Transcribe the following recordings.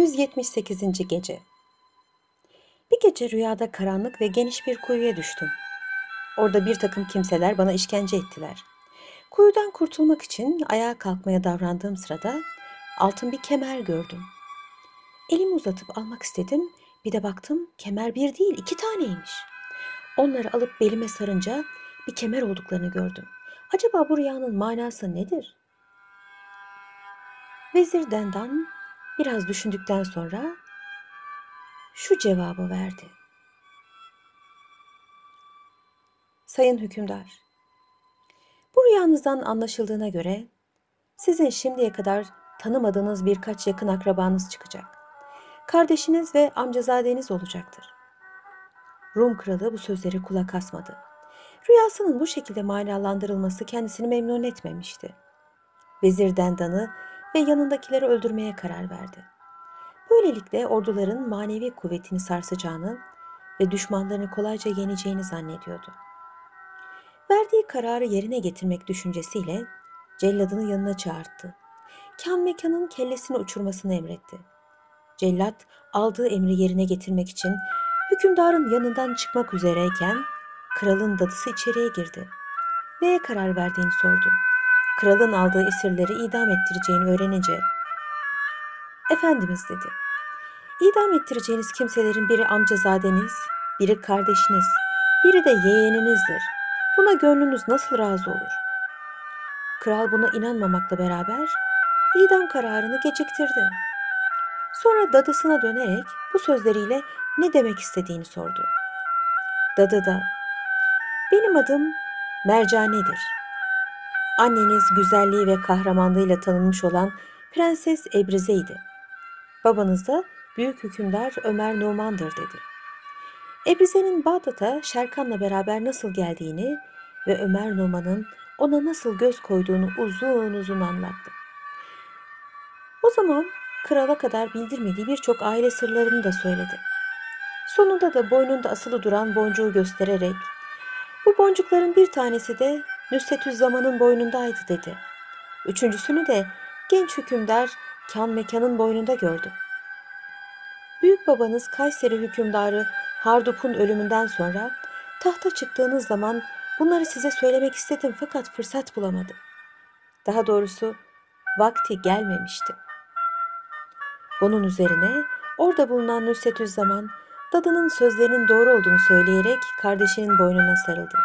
178. Gece Bir gece rüyada karanlık ve geniş bir kuyuya düştüm. Orada bir takım kimseler bana işkence ettiler. Kuyudan kurtulmak için ayağa kalkmaya davrandığım sırada altın bir kemer gördüm. Elimi uzatıp almak istedim. Bir de baktım kemer bir değil iki taneymiş. Onları alıp belime sarınca bir kemer olduklarını gördüm. Acaba bu rüyanın manası nedir? Vezir Dendan biraz düşündükten sonra şu cevabı verdi. Sayın hükümdar, bu rüyanızdan anlaşıldığına göre sizin şimdiye kadar tanımadığınız birkaç yakın akrabanız çıkacak. Kardeşiniz ve amcazadeniz olacaktır. Rum kralı bu sözleri kulak asmadı. Rüyasının bu şekilde manalandırılması kendisini memnun etmemişti. Vezir Dendan'ı ve yanındakileri öldürmeye karar verdi. Böylelikle orduların manevi kuvvetini sarsacağını ve düşmanlarını kolayca yeneceğini zannediyordu. Verdiği kararı yerine getirmek düşüncesiyle celladını yanına çağırdı. Kan mekanın kellesini uçurmasını emretti. Cellat aldığı emri yerine getirmek için hükümdarın yanından çıkmak üzereyken kralın dadısı içeriye girdi. Neye karar verdiğini sordu. Kralın aldığı esirleri idam ettireceğini öğrenince Efendimiz dedi. İdam ettireceğiniz kimselerin biri amcazadeniz, biri kardeşiniz, biri de yeğeninizdir. Buna gönlünüz nasıl razı olur? Kral buna inanmamakla beraber idam kararını geciktirdi. Sonra dadısına dönerek bu sözleriyle ne demek istediğini sordu. Dadı da, benim adım Mercane'dir. Anneniz güzelliği ve kahramanlığıyla tanınmış olan Prenses Ebrize'ydi. Babanız da büyük hükümdar Ömer Numan'dır dedi. Ebrize'nin Bağdat'a Şerkan'la beraber nasıl geldiğini ve Ömer Numan'ın ona nasıl göz koyduğunu uzun uzun anlattı. O zaman krala kadar bildirmediği birçok aile sırlarını da söyledi. Sonunda da boynunda asılı duran boncuğu göstererek bu boncukların bir tanesi de Nüsretüzzaman'ın boynundaydı dedi. Üçüncüsünü de genç hükümdar Kan Mekan'ın boynunda gördüm. Büyük babanız Kayseri hükümdarı Hardup'un ölümünden sonra tahta çıktığınız zaman bunları size söylemek istedim fakat fırsat bulamadım. Daha doğrusu vakti gelmemişti. Bunun üzerine orada bulunan Nusretüzzaman dadının sözlerinin doğru olduğunu söyleyerek kardeşinin boynuna sarıldı.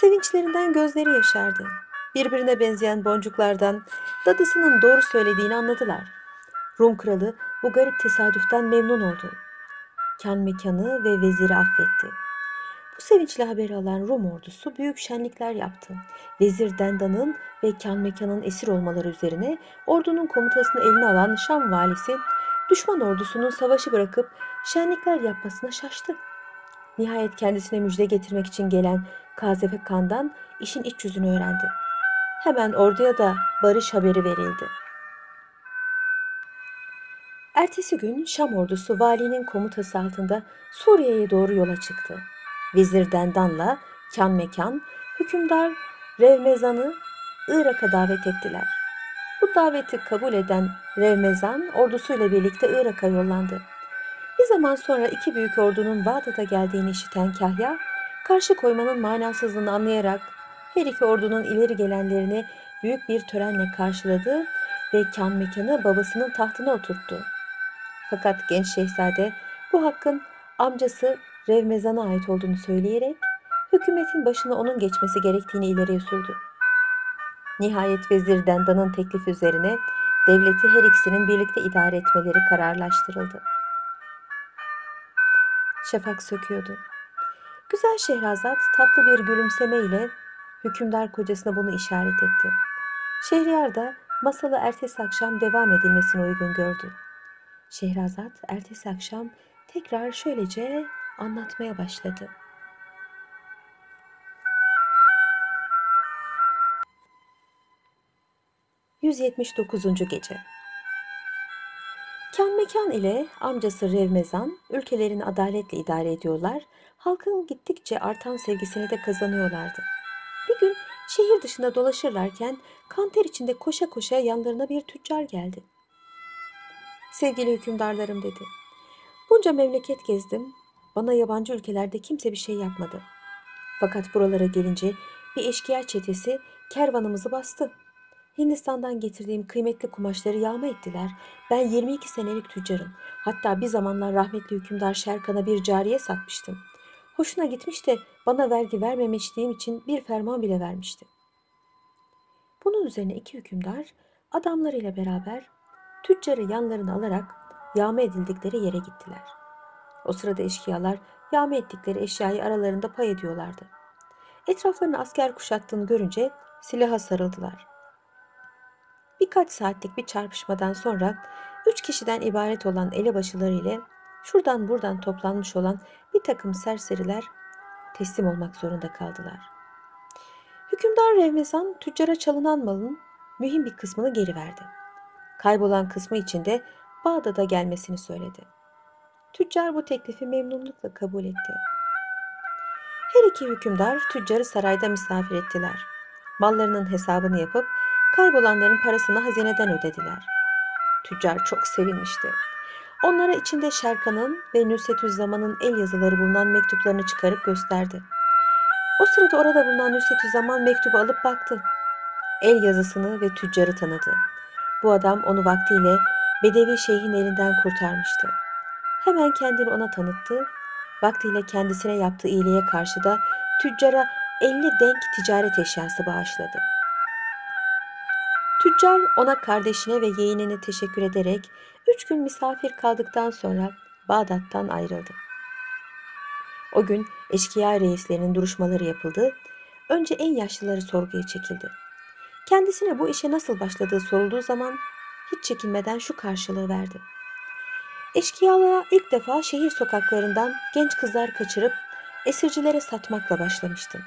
Sevinçlerinden gözleri yaşardı. Birbirine benzeyen boncuklardan dadısının doğru söylediğini anladılar. Rum kralı bu garip tesadüften memnun oldu. Kan mekanı ve veziri affetti. Bu sevinçli haberi alan Rum ordusu büyük şenlikler yaptı. Vezir Dendan'ın ve Kan mekanın esir olmaları üzerine ordunun komutasını eline alan Şam valisi düşman ordusunun savaşı bırakıp şenlikler yapmasına şaştı. Nihayet kendisine müjde getirmek için gelen Kazefe Kan'dan işin iç yüzünü öğrendi. Hemen orduya da barış haberi verildi. Ertesi gün Şam ordusu valinin komutası altında Suriye'ye doğru yola çıktı. Vezir Dendan'la kan mekan hükümdar Revmezan'ı Irak'a davet ettiler. Bu daveti kabul eden Revmezan ordusuyla birlikte Irak'a yollandı. Bir zaman sonra iki büyük ordunun Bağdat'a geldiğini işiten Kahya, karşı koymanın manasızlığını anlayarak her iki ordunun ileri gelenlerini büyük bir törenle karşıladı ve kan mekanı babasının tahtına oturttu. Fakat genç şehzade bu hakkın amcası Revmezan'a ait olduğunu söyleyerek hükümetin başına onun geçmesi gerektiğini ileriye sürdü. Nihayet Vezir Dendan'ın teklifi üzerine devleti her ikisinin birlikte idare etmeleri kararlaştırıldı. Şafak söküyordu. Güzel Şehrazat tatlı bir gülümsemeyle hükümdar kocasına bunu işaret etti. Şehriyar da masalı ertesi akşam devam edilmesini uygun gördü. Şehrazat ertesi akşam tekrar şöylece anlatmaya başladı. ...179. Gece Kan Mekan ile amcası Revmezan ülkelerini adaletle idare ediyorlar, halkın gittikçe artan sevgisini de kazanıyorlardı. Bir gün şehir dışında dolaşırlarken kanter içinde koşa koşa yanlarına bir tüccar geldi. Sevgili hükümdarlarım dedi. Bunca memleket gezdim. Bana yabancı ülkelerde kimse bir şey yapmadı. Fakat buralara gelince bir eşkıya çetesi kervanımızı bastı. Hindistan'dan getirdiğim kıymetli kumaşları yağma ettiler. Ben 22 senelik tüccarım. Hatta bir zamanlar rahmetli hükümdar Şerkan'a bir cariye satmıştım. Hoşuna gitmiş de bana vergi vermemişliğim için bir ferman bile vermişti. Bunun üzerine iki hükümdar adamlarıyla beraber tüccarı yanlarına alarak yağma edildikleri yere gittiler. O sırada eşkıyalar yağma ettikleri eşyayı aralarında pay ediyorlardı. Etraflarını asker kuşattığını görünce silaha sarıldılar. Birkaç saatlik bir çarpışmadan sonra üç kişiden ibaret olan elebaşıları ile şuradan buradan toplanmış olan bir takım serseriler teslim olmak zorunda kaldılar. Hükümdar Revmezan tüccara çalınan malın mühim bir kısmını geri verdi. Kaybolan kısmı için de Bağdat'a gelmesini söyledi. Tüccar bu teklifi memnunlukla kabul etti. Her iki hükümdar tüccarı sarayda misafir ettiler. Mallarının hesabını yapıp kaybolanların parasını hazineden ödediler. Tüccar çok sevinmişti. Onlara içinde Şerkan'ın ve Nusretüzzaman'ın el yazıları bulunan mektuplarını çıkarıp gösterdi. O sırada orada bulunan Nusretüzzaman mektubu alıp baktı. El yazısını ve tüccarı tanıdı. Bu adam onu vaktiyle Bedevi Şeyh'in elinden kurtarmıştı. Hemen kendini ona tanıttı. Vaktiyle kendisine yaptığı iyiliğe karşı da tüccara 50 denk ticaret eşyası bağışladı. Tüccar ona kardeşine ve yeğenine teşekkür ederek üç gün misafir kaldıktan sonra Bağdat'tan ayrıldı. O gün eşkıya reislerinin duruşmaları yapıldı. Önce en yaşlıları sorguya çekildi. Kendisine bu işe nasıl başladığı sorulduğu zaman hiç çekinmeden şu karşılığı verdi. Eşkıyalığa ilk defa şehir sokaklarından genç kızlar kaçırıp esircilere satmakla başlamıştım.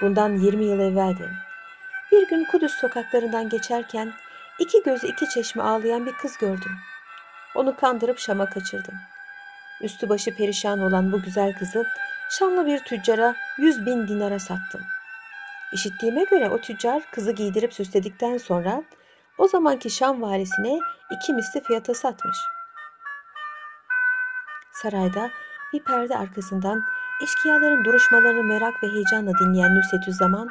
Bundan 20 yıl evveldi. Bir gün Kudüs sokaklarından geçerken iki gözü iki çeşme ağlayan bir kız gördüm. Onu kandırıp Şam'a kaçırdım. Üstü başı perişan olan bu güzel kızı Şamlı bir tüccara yüz bin dinara sattım. İşittiğime göre o tüccar kızı giydirip süsledikten sonra o zamanki Şam valisine iki misli fiyata satmış. Sarayda bir perde arkasından eşkıyaların duruşmalarını merak ve heyecanla dinleyen Nusretüzzaman,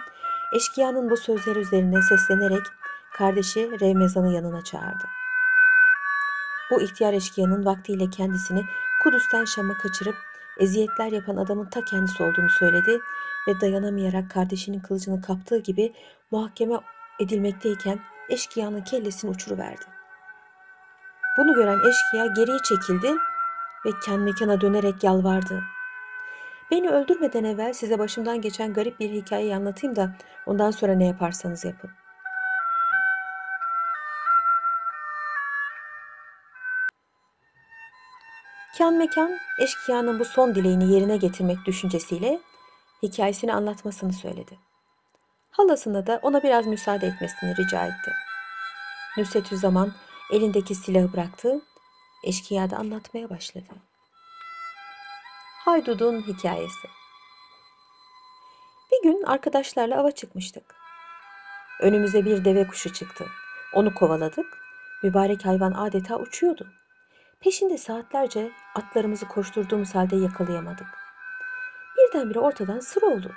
eşkıyanın bu sözleri üzerine seslenerek kardeşi Revmezan'ı yanına çağırdı. Bu ihtiyar eşkıyanın vaktiyle kendisini Kudüs'ten Şam'a kaçırıp eziyetler yapan adamın ta kendisi olduğunu söyledi ve dayanamayarak kardeşinin kılıcını kaptığı gibi muhakeme edilmekteyken eşkıyanın kellesini uçuruverdi. Bunu gören eşkıya geriye çekildi ve kan mekana dönerek yalvardı. Beni öldürmeden evvel size başımdan geçen garip bir hikayeyi anlatayım da ondan sonra ne yaparsanız yapın. Kan mekan eşkıyanın bu son dileğini yerine getirmek düşüncesiyle hikayesini anlatmasını söyledi. Halasına da ona biraz müsaade etmesini rica etti. Nusretüzzaman elindeki silahı bıraktı, eşkıya da anlatmaya başladı. Haydud'un hikayesi Bir gün arkadaşlarla ava çıkmıştık. Önümüze bir deve kuşu çıktı. Onu kovaladık. Mübarek hayvan adeta uçuyordu. Peşinde saatlerce atlarımızı koşturduğumuz halde yakalayamadık. Birdenbire ortadan sır oldu.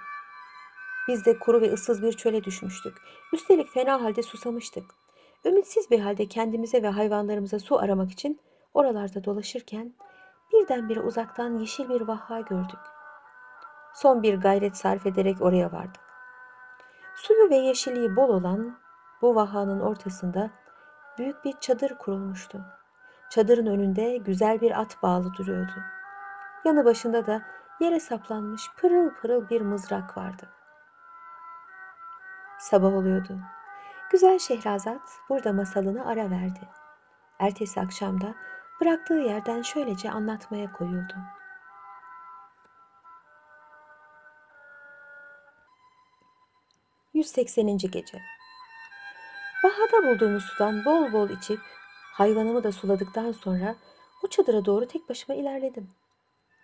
Biz de kuru ve ıssız bir çöle düşmüştük. Üstelik fena halde susamıştık. Ümitsiz bir halde kendimize ve hayvanlarımıza su aramak için oralarda dolaşırken birdenbire uzaktan yeşil bir vaha gördük. Son bir gayret sarf ederek oraya vardık. Suyu ve yeşilliği bol olan bu vahanın ortasında büyük bir çadır kurulmuştu. Çadırın önünde güzel bir at bağlı duruyordu. Yanı başında da yere saplanmış pırıl pırıl bir mızrak vardı. Sabah oluyordu. Güzel Şehrazat burada masalını ara verdi. Ertesi akşamda bıraktığı yerden şöylece anlatmaya koyuldu. ...180. Gece Bahada bulduğumuz sudan bol bol içip... ...hayvanımı da suladıktan sonra... ...o çadıra doğru tek başıma ilerledim.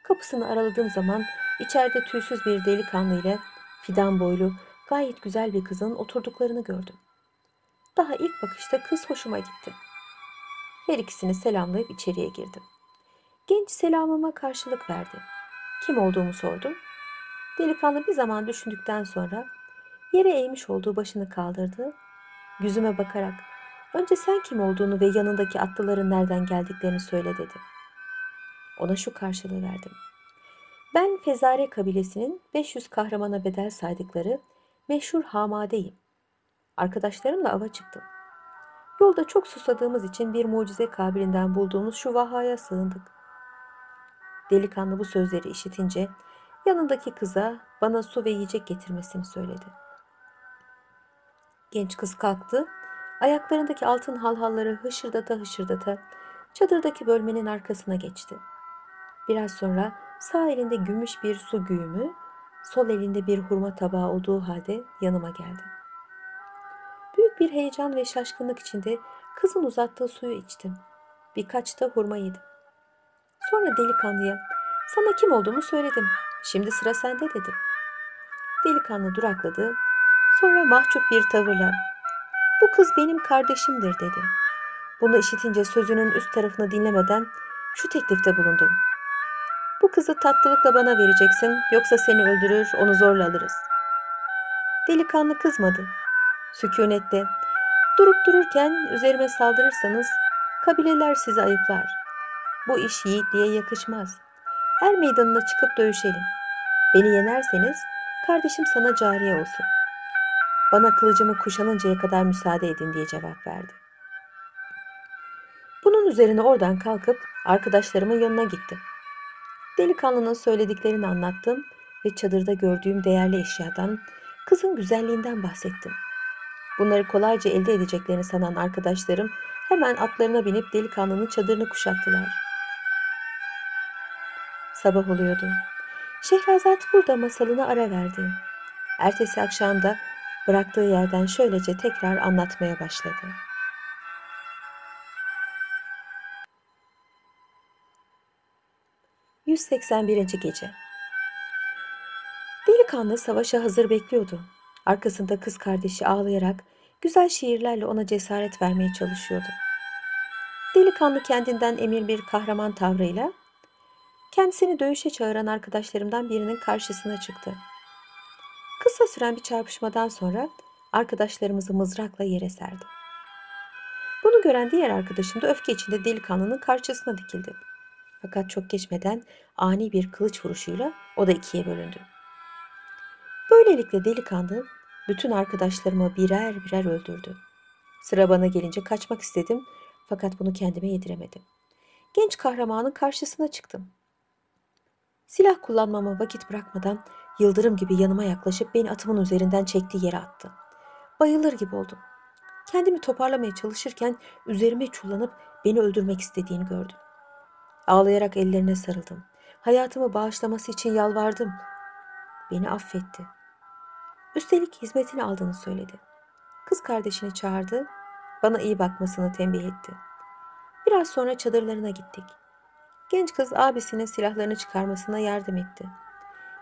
Kapısını araladığım zaman... ...içeride tüysüz bir delikanlı ile... ...fidan boylu, gayet güzel bir kızın oturduklarını gördüm. Daha ilk bakışta kız hoşuma gitti. Her ikisini selamlayıp içeriye girdim. Genç selamıma karşılık verdi. Kim olduğumu sordu. Delikanlı bir zaman düşündükten sonra yere eğmiş olduğu başını kaldırdı. Yüzüme bakarak önce sen kim olduğunu ve yanındaki atlıların nereden geldiklerini söyle dedi. Ona şu karşılığı verdim. Ben Fezare kabilesinin 500 kahramana bedel saydıkları meşhur hamadeyim. Arkadaşlarımla ava çıktım. Yolda çok susadığımız için bir mucize kabilinden bulduğumuz şu vahaya sığındık. Delikanlı bu sözleri işitince yanındaki kıza bana su ve yiyecek getirmesini söyledi. Genç kız kalktı, ayaklarındaki altın halhalları hışırdata hışırdata çadırdaki bölmenin arkasına geçti. Biraz sonra sağ elinde gümüş bir su güğümü, sol elinde bir hurma tabağı olduğu halde yanıma geldi. Büyük bir heyecan ve şaşkınlık içinde kızın uzattığı suyu içtim. Birkaç da hurma yedim. Sonra delikanlıya sana kim olduğumu söyledim. Şimdi sıra sende dedim. Delikanlı durakladı. Sonra mahcup bir tavırla bu kız benim kardeşimdir dedi. Bunu işitince sözünün üst tarafını dinlemeden şu teklifte bulundum. Bu kızı tatlılıkla bana vereceksin yoksa seni öldürür onu zorla alırız. Delikanlı kızmadı. Sükunette durup dururken üzerime saldırırsanız kabileler sizi ayıplar. Bu iş yiğitliğe yakışmaz. Er meydanına çıkıp dövüşelim. Beni yenerseniz kardeşim sana cariye olsun. Bana kılıcımı kuşanıncaya kadar müsaade edin diye cevap verdi. Bunun üzerine oradan kalkıp arkadaşlarımın yanına gittim. Delikanlının söylediklerini anlattım ve çadırda gördüğüm değerli eşyadan, kızın güzelliğinden bahsettim. Bunları kolayca elde edeceklerini sanan arkadaşlarım hemen atlarına binip delikanlının çadırını kuşattılar. Sabah oluyordu. Şehrazat burada masalına ara verdi. Ertesi akşam da bıraktığı yerden şöylece tekrar anlatmaya başladı. ...181. Gece Delikanlı savaşa hazır bekliyordu. Arkasında kız kardeşi ağlayarak güzel şiirlerle ona cesaret vermeye çalışıyordu. Delikanlı kendinden emir bir kahraman tavrıyla kendisini dövüşe çağıran arkadaşlarımdan birinin karşısına çıktı. Kısa süren bir çarpışmadan sonra arkadaşlarımızı mızrakla yere serdi. Bunu gören diğer arkadaşım da öfke içinde delikanlının karşısına dikildi. Fakat çok geçmeden ani bir kılıç vuruşuyla o da ikiye bölündü. Böylelikle delikanlı bütün arkadaşlarımı birer birer öldürdü. Sıra bana gelince kaçmak istedim fakat bunu kendime yediremedim. Genç kahramanın karşısına çıktım. Silah kullanmama vakit bırakmadan yıldırım gibi yanıma yaklaşıp beni atımın üzerinden çektiği yere attı. Bayılır gibi oldum. Kendimi toparlamaya çalışırken üzerime çullanıp beni öldürmek istediğini gördüm. Ağlayarak ellerine sarıldım. Hayatımı bağışlaması için yalvardım. Beni affetti. Üstelik hizmetini aldığını söyledi. Kız kardeşini çağırdı, bana iyi bakmasını tembih etti. Biraz sonra çadırlarına gittik. Genç kız abisinin silahlarını çıkarmasına yardım etti.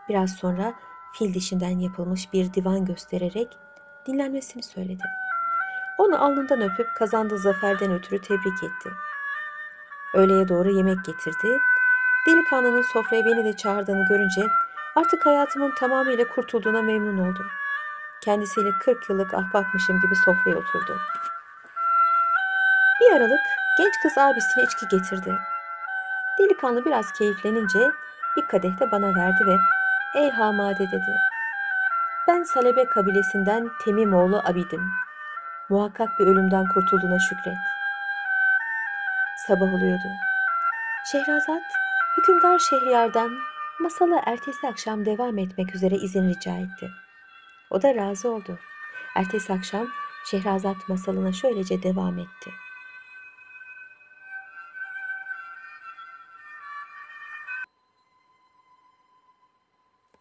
Biraz sonra fil dişinden yapılmış bir divan göstererek dinlenmesini söyledi. Onu alnından öpüp kazandığı zaferden ötürü tebrik etti. Öğleye doğru yemek getirdi. Delikanlının sofraya beni de çağırdığını görünce artık hayatımın tamamıyla kurtulduğuna memnun oldum. Kendisiyle 40 yıllık ahbapmışım gibi sofraya oturdu. Bir aralık genç kız abisine içki getirdi. Delikanlı biraz keyiflenince bir kadeh de bana verdi ve ''Ey Hamade'' dedi. ''Ben Salebe kabilesinden Temimoğlu Abid'im. Muhakkak bir ölümden kurtulduğuna şükret.'' Sabah oluyordu. Şehrazat, hükümdar Şehriyar'dan masala ertesi akşam devam etmek üzere izin rica etti. O da razı oldu. Ertesi akşam Şehrazat masalına şöylece devam etti.